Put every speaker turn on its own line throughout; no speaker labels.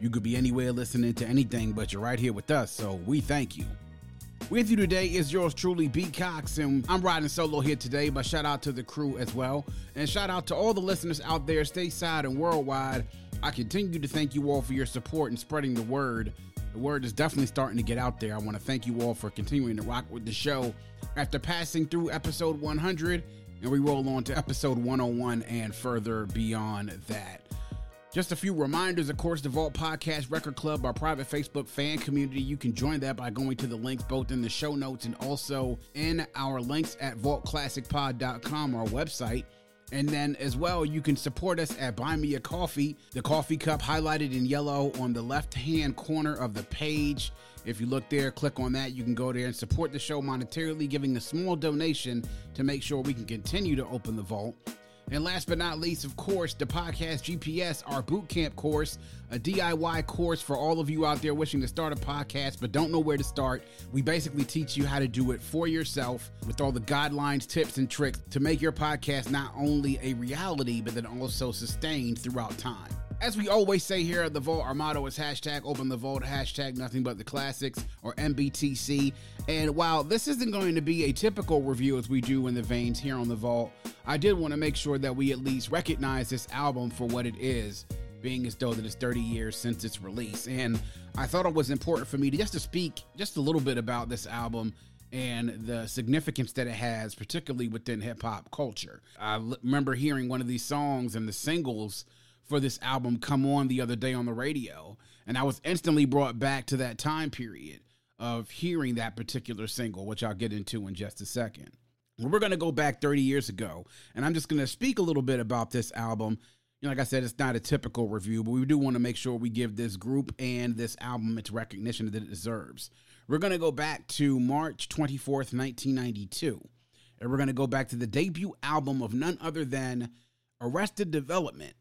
You could be anywhere listening to anything, but you're right here with us, so we thank you. With you today is yours truly, B. Cox, and I'm riding solo here today, but shout out to the crew as well. And shout out to all the listeners out there, stateside and worldwide. I continue to thank you all for your support and spreading the word. The word is definitely starting to get out there. I want to thank you all for continuing to rock with the show. After passing through episode 100, and we roll on to episode 101 and further beyond that. Just a few reminders, of course, the Vault Podcast Record Club, our private Facebook fan community. You can join that by going to the links both in the show notes and also in our links at vaultclassicpod.com, our website. And then as well, you can support us at Buy Me a Coffee, the coffee cup highlighted in yellow on the left hand corner of the page. If you look there, click on that. You can go there and support the show monetarily, giving a small donation to make sure we can continue to open the vault. And last but not least, of course, the podcast GPS, our boot camp course, a DIY course for all of you out there wishing to start a podcast but don't know where to start. We basically teach you how to do it for yourself with all the guidelines, tips, and tricks to make your podcast not only a reality, but then also sustained throughout time. As we always say here at the Vault, our motto is hashtag open the vault, hashtag nothing but the classics, or NBTC. And while this isn't going to be a typical review as we do in the veins here on the Vault, I did want to make sure that we at least recognize this album for what it is, being as though that it's 30 years since its release. And I thought it was important for me to just to speak just a little bit about this album and the significance that it has, particularly within hip hop culture. I remember hearing one of these songs and the singles for this album come on the other day on the radio, and I was instantly brought back to that time period of hearing that particular single, which I'll get into in just a second. We're going to go back 30 years ago, and I'm just going to speak a little bit about this album. You know, like I said, it's not a typical review, but we do want to make sure we give this group and this album its recognition that it deserves. We're going to go back to March 24th, 1992, and we're going to go back to the debut album of none other than Arrested Development.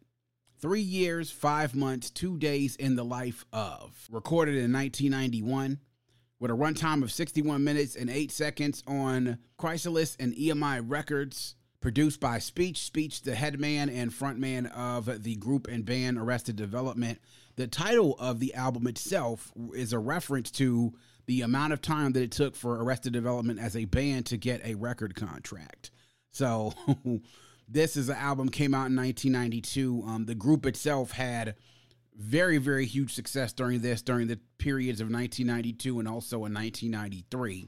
Three years, five months, two days in the life of. Recorded in 1991 with a runtime of 61 minutes and 8 seconds on Chrysalis and EMI Records. Produced by Speech, Speech, the headman and frontman of the group and band Arrested Development. The title of the album itself is a reference to the amount of time that it took for Arrested Development as a band to get a record contract. So, this is an album came out in 1992. Um, the group itself had very, very huge success during this, during the periods of 1992 and also in 1993.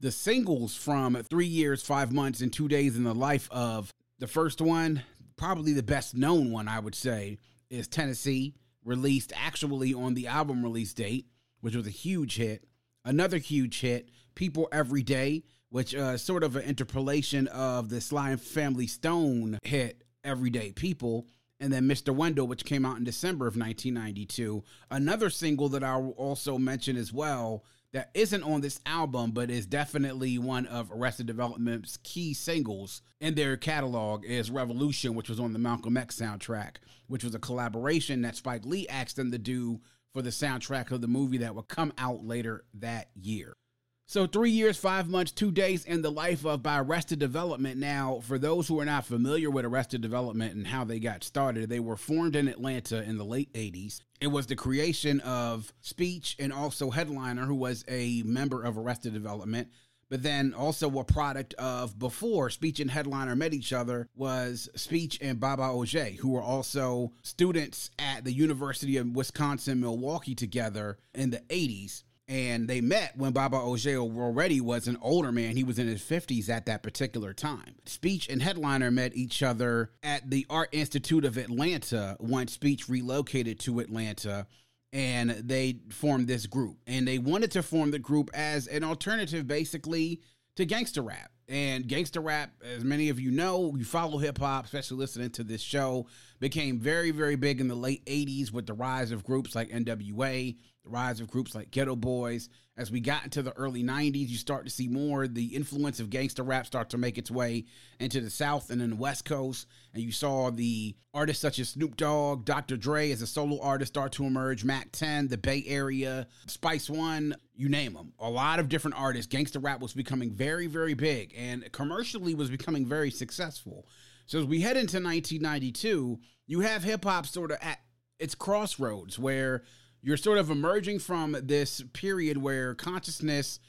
The singles from Three Years, Five Months, and Two Days in the Life of the first one, probably the best known one, I would say, is Tennessee, released actually on the album release date, which was a huge hit. Another huge hit, People Every Day, which uh, sort of an interpolation of the Sly and Family Stone hit Everyday People and then Mr. Wendell, which came out in December of 1992. Another single that I'll also mention as well that isn't on this album, but is definitely one of Arrested Development's key singles in their catalog is Revolution, which was on the Malcolm X soundtrack, which was a collaboration that Spike Lee asked them to do for the soundtrack of the movie that would come out later that year. So, three years, five months, two days in the life of by Arrested Development. Now, for those who are not familiar with Arrested Development and how they got started, they were formed in Atlanta in the late 80s. It was the creation of Speech and also Headliner, who was a member of Arrested Development, but then also a product of before Speech and Headliner met each other was Speech and Baba Oje, who were also students at the University of Wisconsin Milwaukee together in the 80s and they met when Baba Oje already was an older man. He was in his 50s at that particular time. Speech and Headliner met each other at the Art Institute of Atlanta once Speech relocated to Atlanta and they formed this group. And they wanted to form the group as an alternative basically to gangster rap. And gangster rap, as many of you know, you follow hip hop, especially listening to this show, became very, very big in the late 80s with the rise of groups like NWA the rise of groups like Geto Boys. As we got into the early 90s, you start to see more the influence of gangster rap start to make its way into the South and then the West Coast. And you saw the artists such as Snoop Dogg, Dr. Dre as a solo artist start to emerge, Mack 10, the Bay Area, Spice One, you name them. A lot of different artists. Gangster rap was becoming very, very big and commercially was becoming very successful. So as we head into 1992, you have hip hop sort of at its crossroads where you're sort of emerging from this period where consciousness,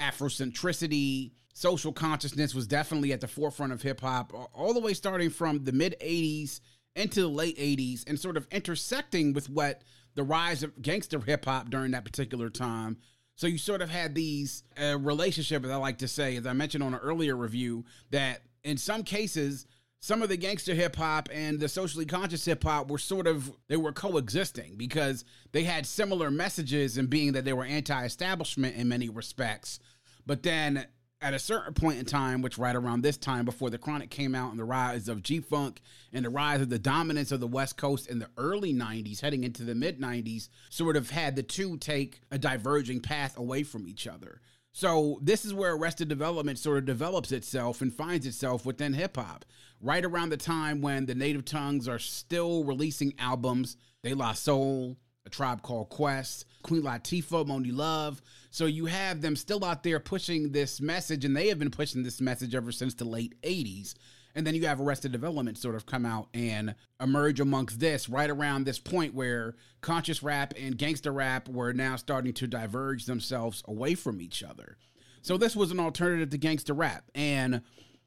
Afrocentricity, social consciousness was definitely at the forefront of hip hop, all the way starting from the mid 80s into the late 80s and sort of intersecting with what the rise of gangster hip hop during that particular time. So you sort of had these uh, relationships, I like to say, as I mentioned on an earlier review, that in some cases, some of the gangster hip hop and the socially conscious hip hop were sort of they were coexisting because they had similar messages in being that they were anti-establishment in many respects. But then at a certain point in time which right around this time before the chronic came out and the rise of g-funk and the rise of the dominance of the west coast in the early 90s heading into the mid 90s sort of had the two take a diverging path away from each other so this is where Arrested Development sort of develops itself and finds itself within hip hop. Right around the time when the Native Tongues are still releasing albums, De La Soul, A Tribe Called Quest, Queen Latifah, Monie Love. So you have them still out there pushing this message, and they have been pushing this message ever since the late 80s. And then you have Arrested Development sort of come out and emerge amongst this right around this point where conscious rap and gangster rap were now starting to diverge themselves away from each other. So this was an alternative to gangster rap. And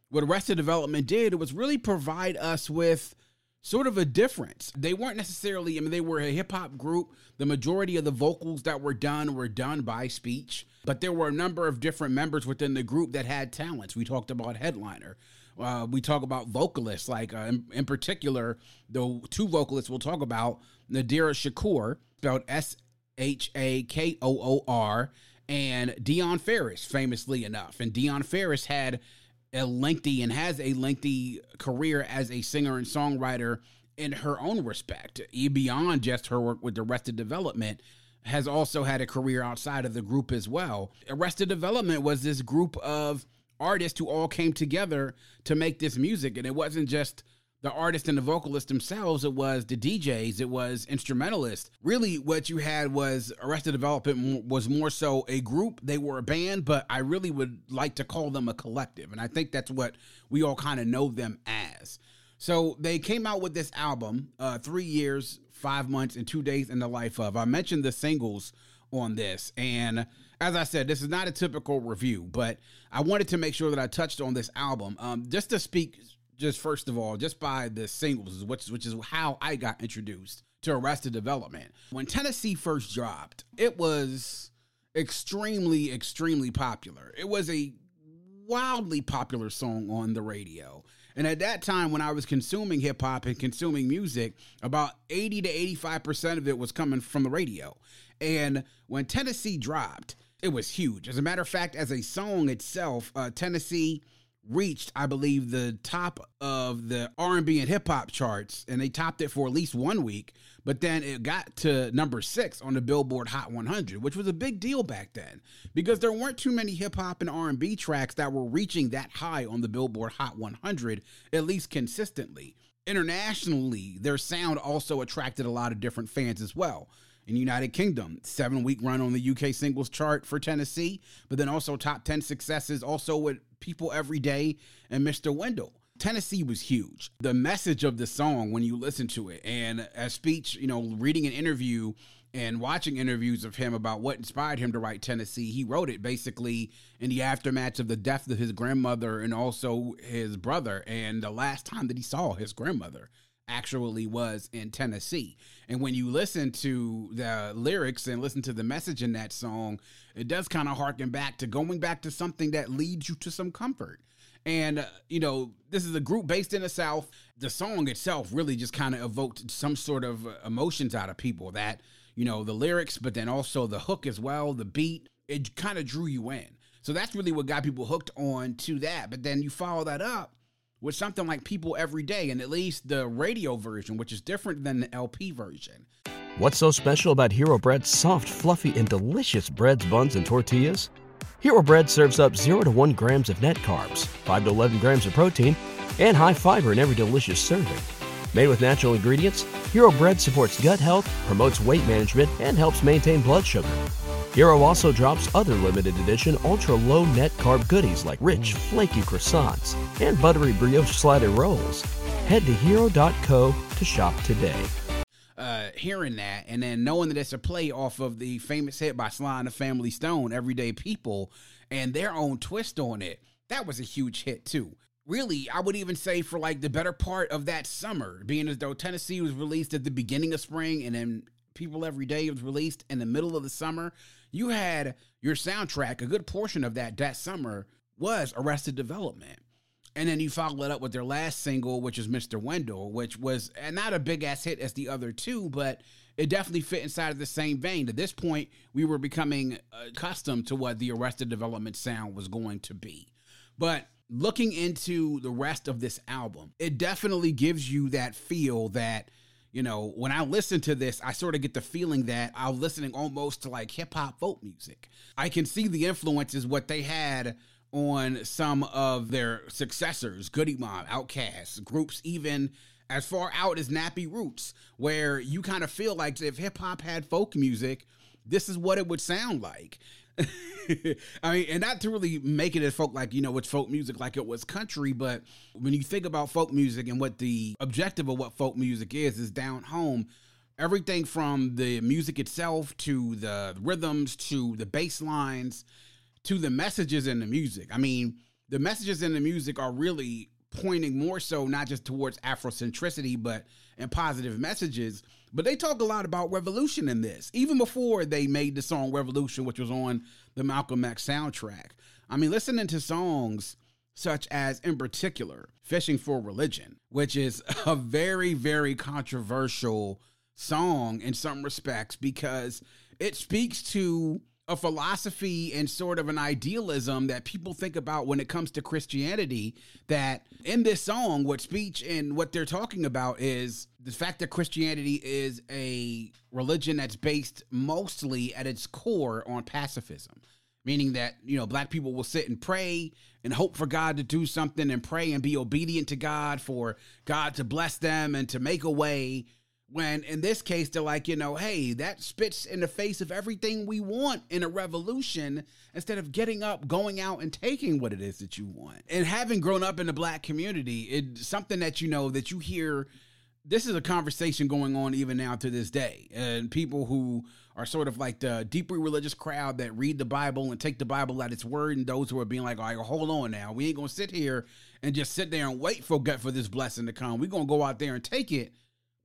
what Arrested Development did was really provide us with sort of a difference. They weren't necessarily, I mean, they were a hip hop group. The majority of the vocals that were done were done by speech, but there were a number of different members within the group that had talents. We talked about Headliner. Uh, we talk about vocalists, like uh, in, in, particular, the two vocalists we'll talk about Nadira Shakoor, spelled S H A K O O R, and Dionne Farris, famously enough. And Dionne Farris had a lengthy and has a lengthy career as a singer and songwriter in her own respect, beyond just her work with Arrested Development has also had a career outside of the group as well. Arrested Development was this group of artists who all came together to make this music. And it wasn't just the artist and the vocalist themselves, it was the DJs, it was instrumentalists. Really, what you had was Arrested Development was more so a group. They were a band, but I really would like to call them a collective. And I think that's what we all kind of know them as. So they came out with this album, uh, three years, five months, and two days in the life of. I mentioned the singles on this. And as I said, this is not a typical review, but I wanted to make sure that I touched on this album. Um, just to speak, just first of all, just by the singles, which, which is how I got introduced to Arrested Development. When Tennessee first dropped, it was extremely, extremely popular. It was a wildly popular song on the radio. And at that time, when I was consuming hip hop and consuming music, about 80 to 85% of it was coming from the radio. And when Tennessee dropped, it was huge. As a matter of fact, as a song itself, uh, Tennessee reached, I believe, the top of the R&B and hip hop charts, and they topped it for at least one week. But then it got to number six on the Billboard Hot 100, which was a big deal back then because there weren't too many hip hop and R&B tracks that were reaching that high on the Billboard Hot 100, at least consistently. Internationally, their sound also attracted a lot of different fans as well in United Kingdom. Seven week run on the UK singles chart for Tennessee, but then also top 10 successes also with People Every Day and Mr. Wendell. Tennessee was huge. The message of the song when you listen to it, and a speech, you know, reading an interview and watching interviews of him about what inspired him to write Tennessee, he wrote it basically in the aftermath of the death of his grandmother and also his brother, and the last time that he saw his grandmother actually was in Tennessee. And when you listen to the lyrics and listen to the message in that song, it does kind of harken back to going back to something that leads you to some comfort. And, uh, you know, this is a group based in the South. The song itself really just kind of evoked some sort of uh, emotions out of people that, you know, the lyrics, but then also the hook as well, the beat, it kind of drew you in. So that's really what got people hooked on to that. But then you follow that up with something like People Every Day, and at least the radio version, which is different than the LP version.
What's so special about Hero Bread's soft, fluffy, and delicious breads, buns, and tortillas? Hero Bread serves up 0 to 1 grams of net carbs, 5 to 11 grams of protein, and high fiber in every delicious serving. Made with natural ingredients, Hero Bread supports gut health, promotes weight management, and helps maintain blood sugar. Hero also drops other limited edition ultra low net carb goodies like rich, flaky croissants and buttery brioche slider rolls. Head to hero.co to shop today.
Uh, hearing that and then knowing that it's a play off of the famous hit by Sly and the Family Stone, Everyday People, and their own twist on it, that was a huge hit too. Really, I would even say for like the better part of that summer, being as though Tennessee was released at the beginning of spring and then People Every Day was released in the middle of the summer you had your soundtrack, a good portion of that that summer was Arrested Development. And then you followed it up with their last single, which is Mr. Wendell, which was uh, not a big ass hit as the other two, but it definitely fit inside of the same vein. At this point, we were becoming accustomed to what the Arrested Development sound was going to be. But looking into the rest of this album, it definitely gives you that feel that you know, when I listen to this, I sort of get the feeling that I'm listening almost to like hip hop folk music. I can see the influences, what they had on some of their successors, Goodie Mob, Outkast, groups even as far out as Nappy Roots, where you kind of feel like if hip hop had folk music, this is what it would sound like. I mean, and not to really make it as folk like, you know, it's folk music like it was country, but when you think about folk music and what the objective of what folk music is, is down home, everything from the music itself to the rhythms to the bass lines to the messages in the music. I mean, the messages in the music are really pointing more so not just towards Afrocentricity, but and positive messages but they talk a lot about revolution in this, even before they made the song Revolution, which was on the Malcolm X soundtrack. I mean, listening to songs such as, in particular, Fishing for Religion, which is a very, very controversial song in some respects because it speaks to a philosophy and sort of an idealism that people think about when it comes to Christianity. That in this song, what speech and what they're talking about is the fact that Christianity is a religion that's based mostly at its core on pacifism, meaning that, you know, black people will sit and pray and hope for God to do something and pray and be obedient to God for God to bless them and to make a way when in this case, they're like, you know, hey, that spits in the face of everything we want in a revolution instead of getting up, going out, and taking what it is that you want. And having grown up in the black community, it's something that you know that you hear. This is a conversation going on even now to this day. And people who are sort of like the deeply religious crowd that read the Bible and take the Bible at its word, and those who are being like, all right, hold on now. We ain't going to sit here and just sit there and wait for, for this blessing to come. We're going to go out there and take it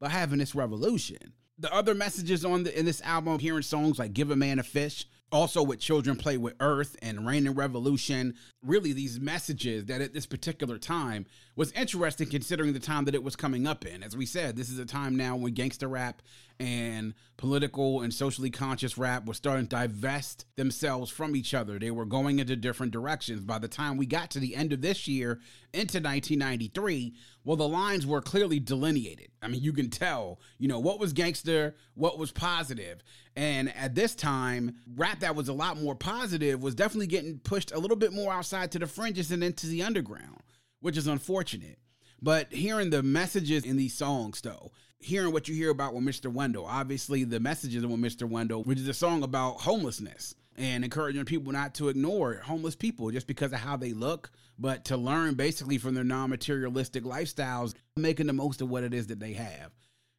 by having this revolution. The other messages on the in this album, hearing songs like "Give a Man a Fish," also with "Children Play with Earth" and "Raining Revolution." Really, these messages that at this particular time was interesting, considering the time that it was coming up in. As we said, this is a time now when gangster rap and political and socially conscious rap were starting to divest themselves from each other. They were going into different directions. By the time we got to the end of this year into 1993, well, the lines were clearly delineated. I mean, you can tell, you know, what was gangster, what was positive. And at this time, rap that was a lot more positive was definitely getting pushed a little bit more outside to the fringes and into the underground, which is unfortunate. But hearing the messages in these songs, though, hearing what you hear about with Mr. Wendell, obviously the messages with Mr. Wendell, which is a song about homelessness and encouraging people not to ignore homeless people just because of how they look, but to learn basically from their non materialistic lifestyles, making the most of what it is that they have.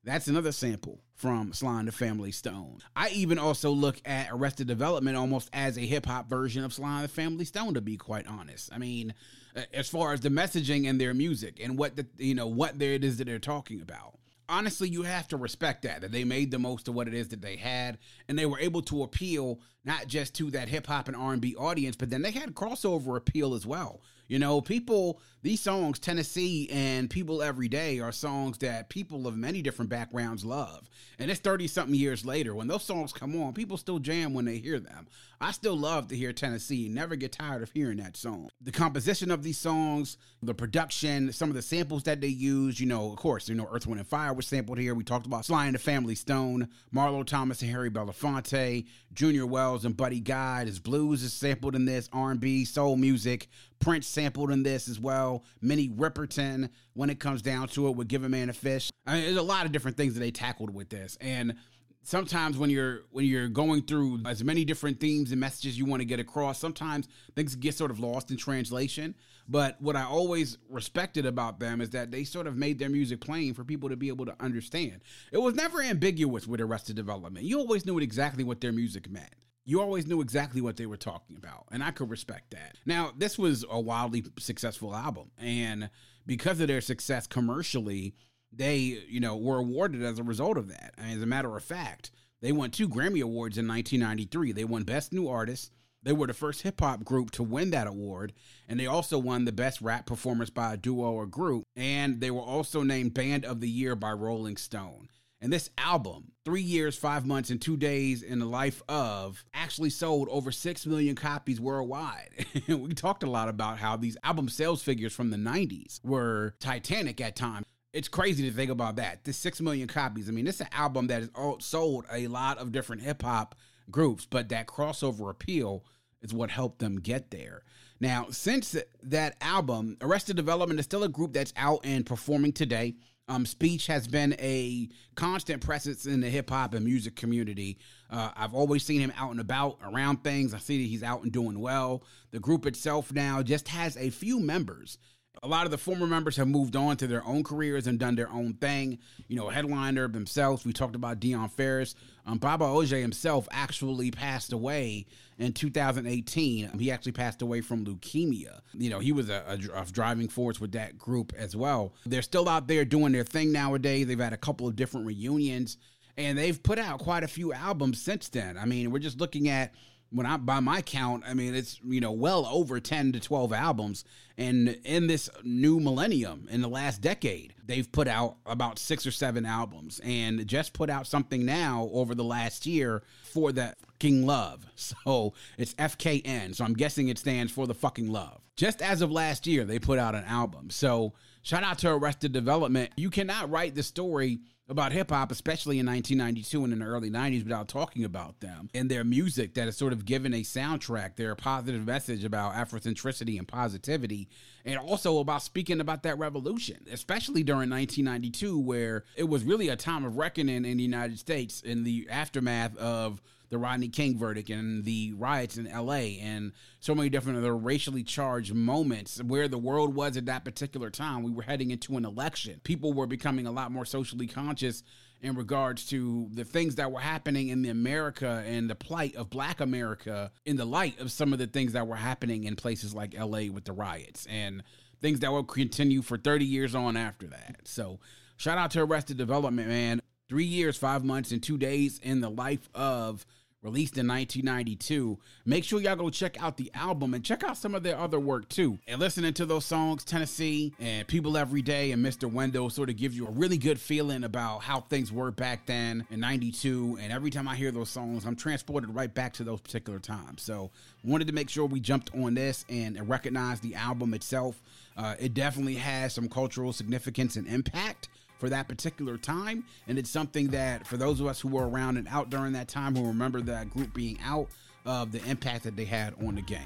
That's another sample from Sly and the Family Stone. I even also look at Arrested Development almost as a hip hop version of Sly and the Family Stone, to be quite honest. I mean, as far as the messaging and their music and what the you know what there it is that they're talking about honestly, you have to respect that that they made the most of what it is that they had, and they were able to appeal not just to that hip hop and R and B audience, but then they had crossover appeal as well. You know, people, these songs, Tennessee and People Every Day, are songs that people of many different backgrounds love. And it's 30 something years later. When those songs come on, people still jam when they hear them. I still love to hear Tennessee, never get tired of hearing that song. The composition of these songs, the production, some of the samples that they use, you know, of course, you know, Earth, Wind, and Fire was sampled here. We talked about Sly and the Family Stone, Marlo Thomas and Harry Belafonte, Junior Wells and Buddy Guy. His blues is sampled in this, R&B, soul music. Prince sampled in this as well. Minnie Riperton, when it comes down to it, would give a man a fish. I mean, there's a lot of different things that they tackled with this, and sometimes when you're when you're going through as many different themes and messages you want to get across sometimes things get sort of lost in translation. But what i always respected about them is that they sort of made their music plain for people to be able to understand. It was never ambiguous with arrested development. You always knew exactly what their music meant you always knew exactly what they were talking about and i could respect that now this was a wildly successful album and because of their success commercially they, you know, were awarded as a result of that. as a matter of fact, they won two Grammy Awards in 1993. They won Best New Artist. They were the first hip hop group to win that award, and they also won the Best Rap Performance by a Duo or Group, and they were also named Band of the Year by Rolling Stone. And this album, three years, five months, and two days in the life of, actually sold over 6 million copies worldwide. we talked a lot about how these album sales figures from the 90s were titanic at times it's crazy to think about that. This six million copies. I mean, it's an album that has sold a lot of different hip hop groups, but that crossover appeal is what helped them get there. Now, since that album, Arrested Development is still a group that's out and performing today. Um, speech has been a constant presence in the hip hop and music community. Uh, I've always seen him out and about around things. I see that he's out and doing well. The group itself now just has a few members a lot of the former members have moved on to their own careers and done their own thing. You know, headliner themselves. We talked about Dionne Farris. Um, Baba Oje himself actually passed away in 2018. He actually passed away from leukemia. You know, he was a, a, a, driving force with that group as well. They're still out there doing their thing nowadays. They've had a couple of different reunions, and they've put out quite a few albums since then. I mean, we're just looking at when I by my count, I mean it's you know well over 10 to 12 albums and in this new millennium in the last decade, they've put out about 6 or 7 albums and just put out something now over the last year for the fucking love. So, it's FKN. So I'm guessing it stands for the fucking love. Just as of last year, they put out an album. So, shout out to Arrested Development. You cannot write the story about hip hop, especially in 1992 and in the early 90s, without talking about them and their music that has sort of given a soundtrack, their positive message about Afrocentricity and positivity, and also about speaking about that revolution, especially during 1992, where it was really a time of reckoning in the United States in the aftermath of the Rodney King verdict and the riots in LA and so many different other racially charged moments where the world was at that particular time. We were heading into an election. People were becoming a lot more socially conscious in regards to the things that were happening in America and the plight of black America in the light of some of the things that were happening in places like LA with the riots and things that will continue for 30 years on after that. So shout out to Arrested Development, man. Three years, five months, and two days in the life of released in 1992. Make sure y'all go check out the album and check out some of their other work too. And listening to those songs, Tennessee and People Every Day and Mr. Wendell sort of gives you a really good feeling about how things were back then in 92. And every time I hear those songs, I'm transported right back to those particular times. So wanted to make sure we jumped on this and recognize the album itself. Uh, it definitely has some cultural significance and impact for that particular time. And it's something that, for those of us who were around and out during that time, who remember that group being out, of the impact that they had on the game.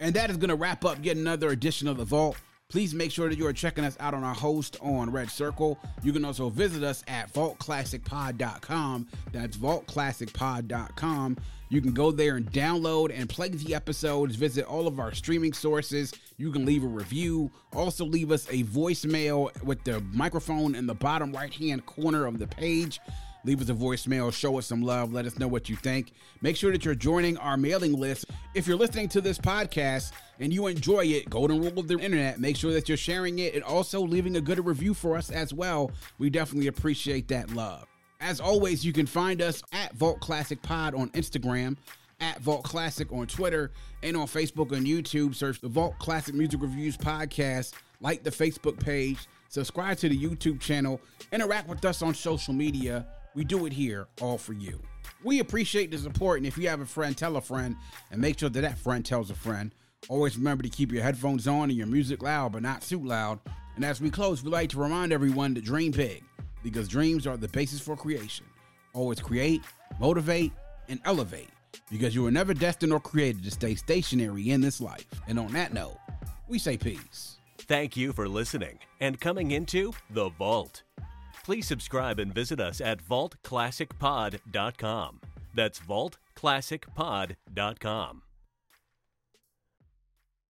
And that is going to wrap up yet another edition of The Vault. Please make sure that you are checking us out on our host on Red Circle. You can also visit us at vaultclassicpod.com. That's vaultclassicpod.com. You can go there and download and play the episodes, visit all of our streaming sources. You can leave a review. Also, leave us a voicemail with the microphone in the bottom right hand corner of the page. Leave us a voicemail, show us some love, let us know what you think. Make sure that you're joining our mailing list. If you're listening to this podcast and you enjoy it, golden rule of the internet, make sure that you're sharing it and also leaving a good review for us as well. We definitely appreciate that love. As always, you can find us at Vault Classic Pod on Instagram, at Vault Classic on Twitter, and on Facebook and YouTube. Search the Vault Classic Music Reviews Podcast, like the Facebook page, subscribe to the YouTube channel, interact with us on social media. We do it here all for you. We appreciate the support, and if you have a friend, tell a friend, and make sure that that friend tells a friend. Always remember to keep your headphones on and your music loud, but not too loud. And as we close, we'd like to remind everyone to dream big, because dreams are the basis for creation. Always create, motivate, and elevate because you were never destined or created to stay stationary in this life. And on that note, we say peace.
Thank you for listening and coming into The Vault. Please subscribe and visit us at vaultclassicpod.com. That's vaultclassicpod.com.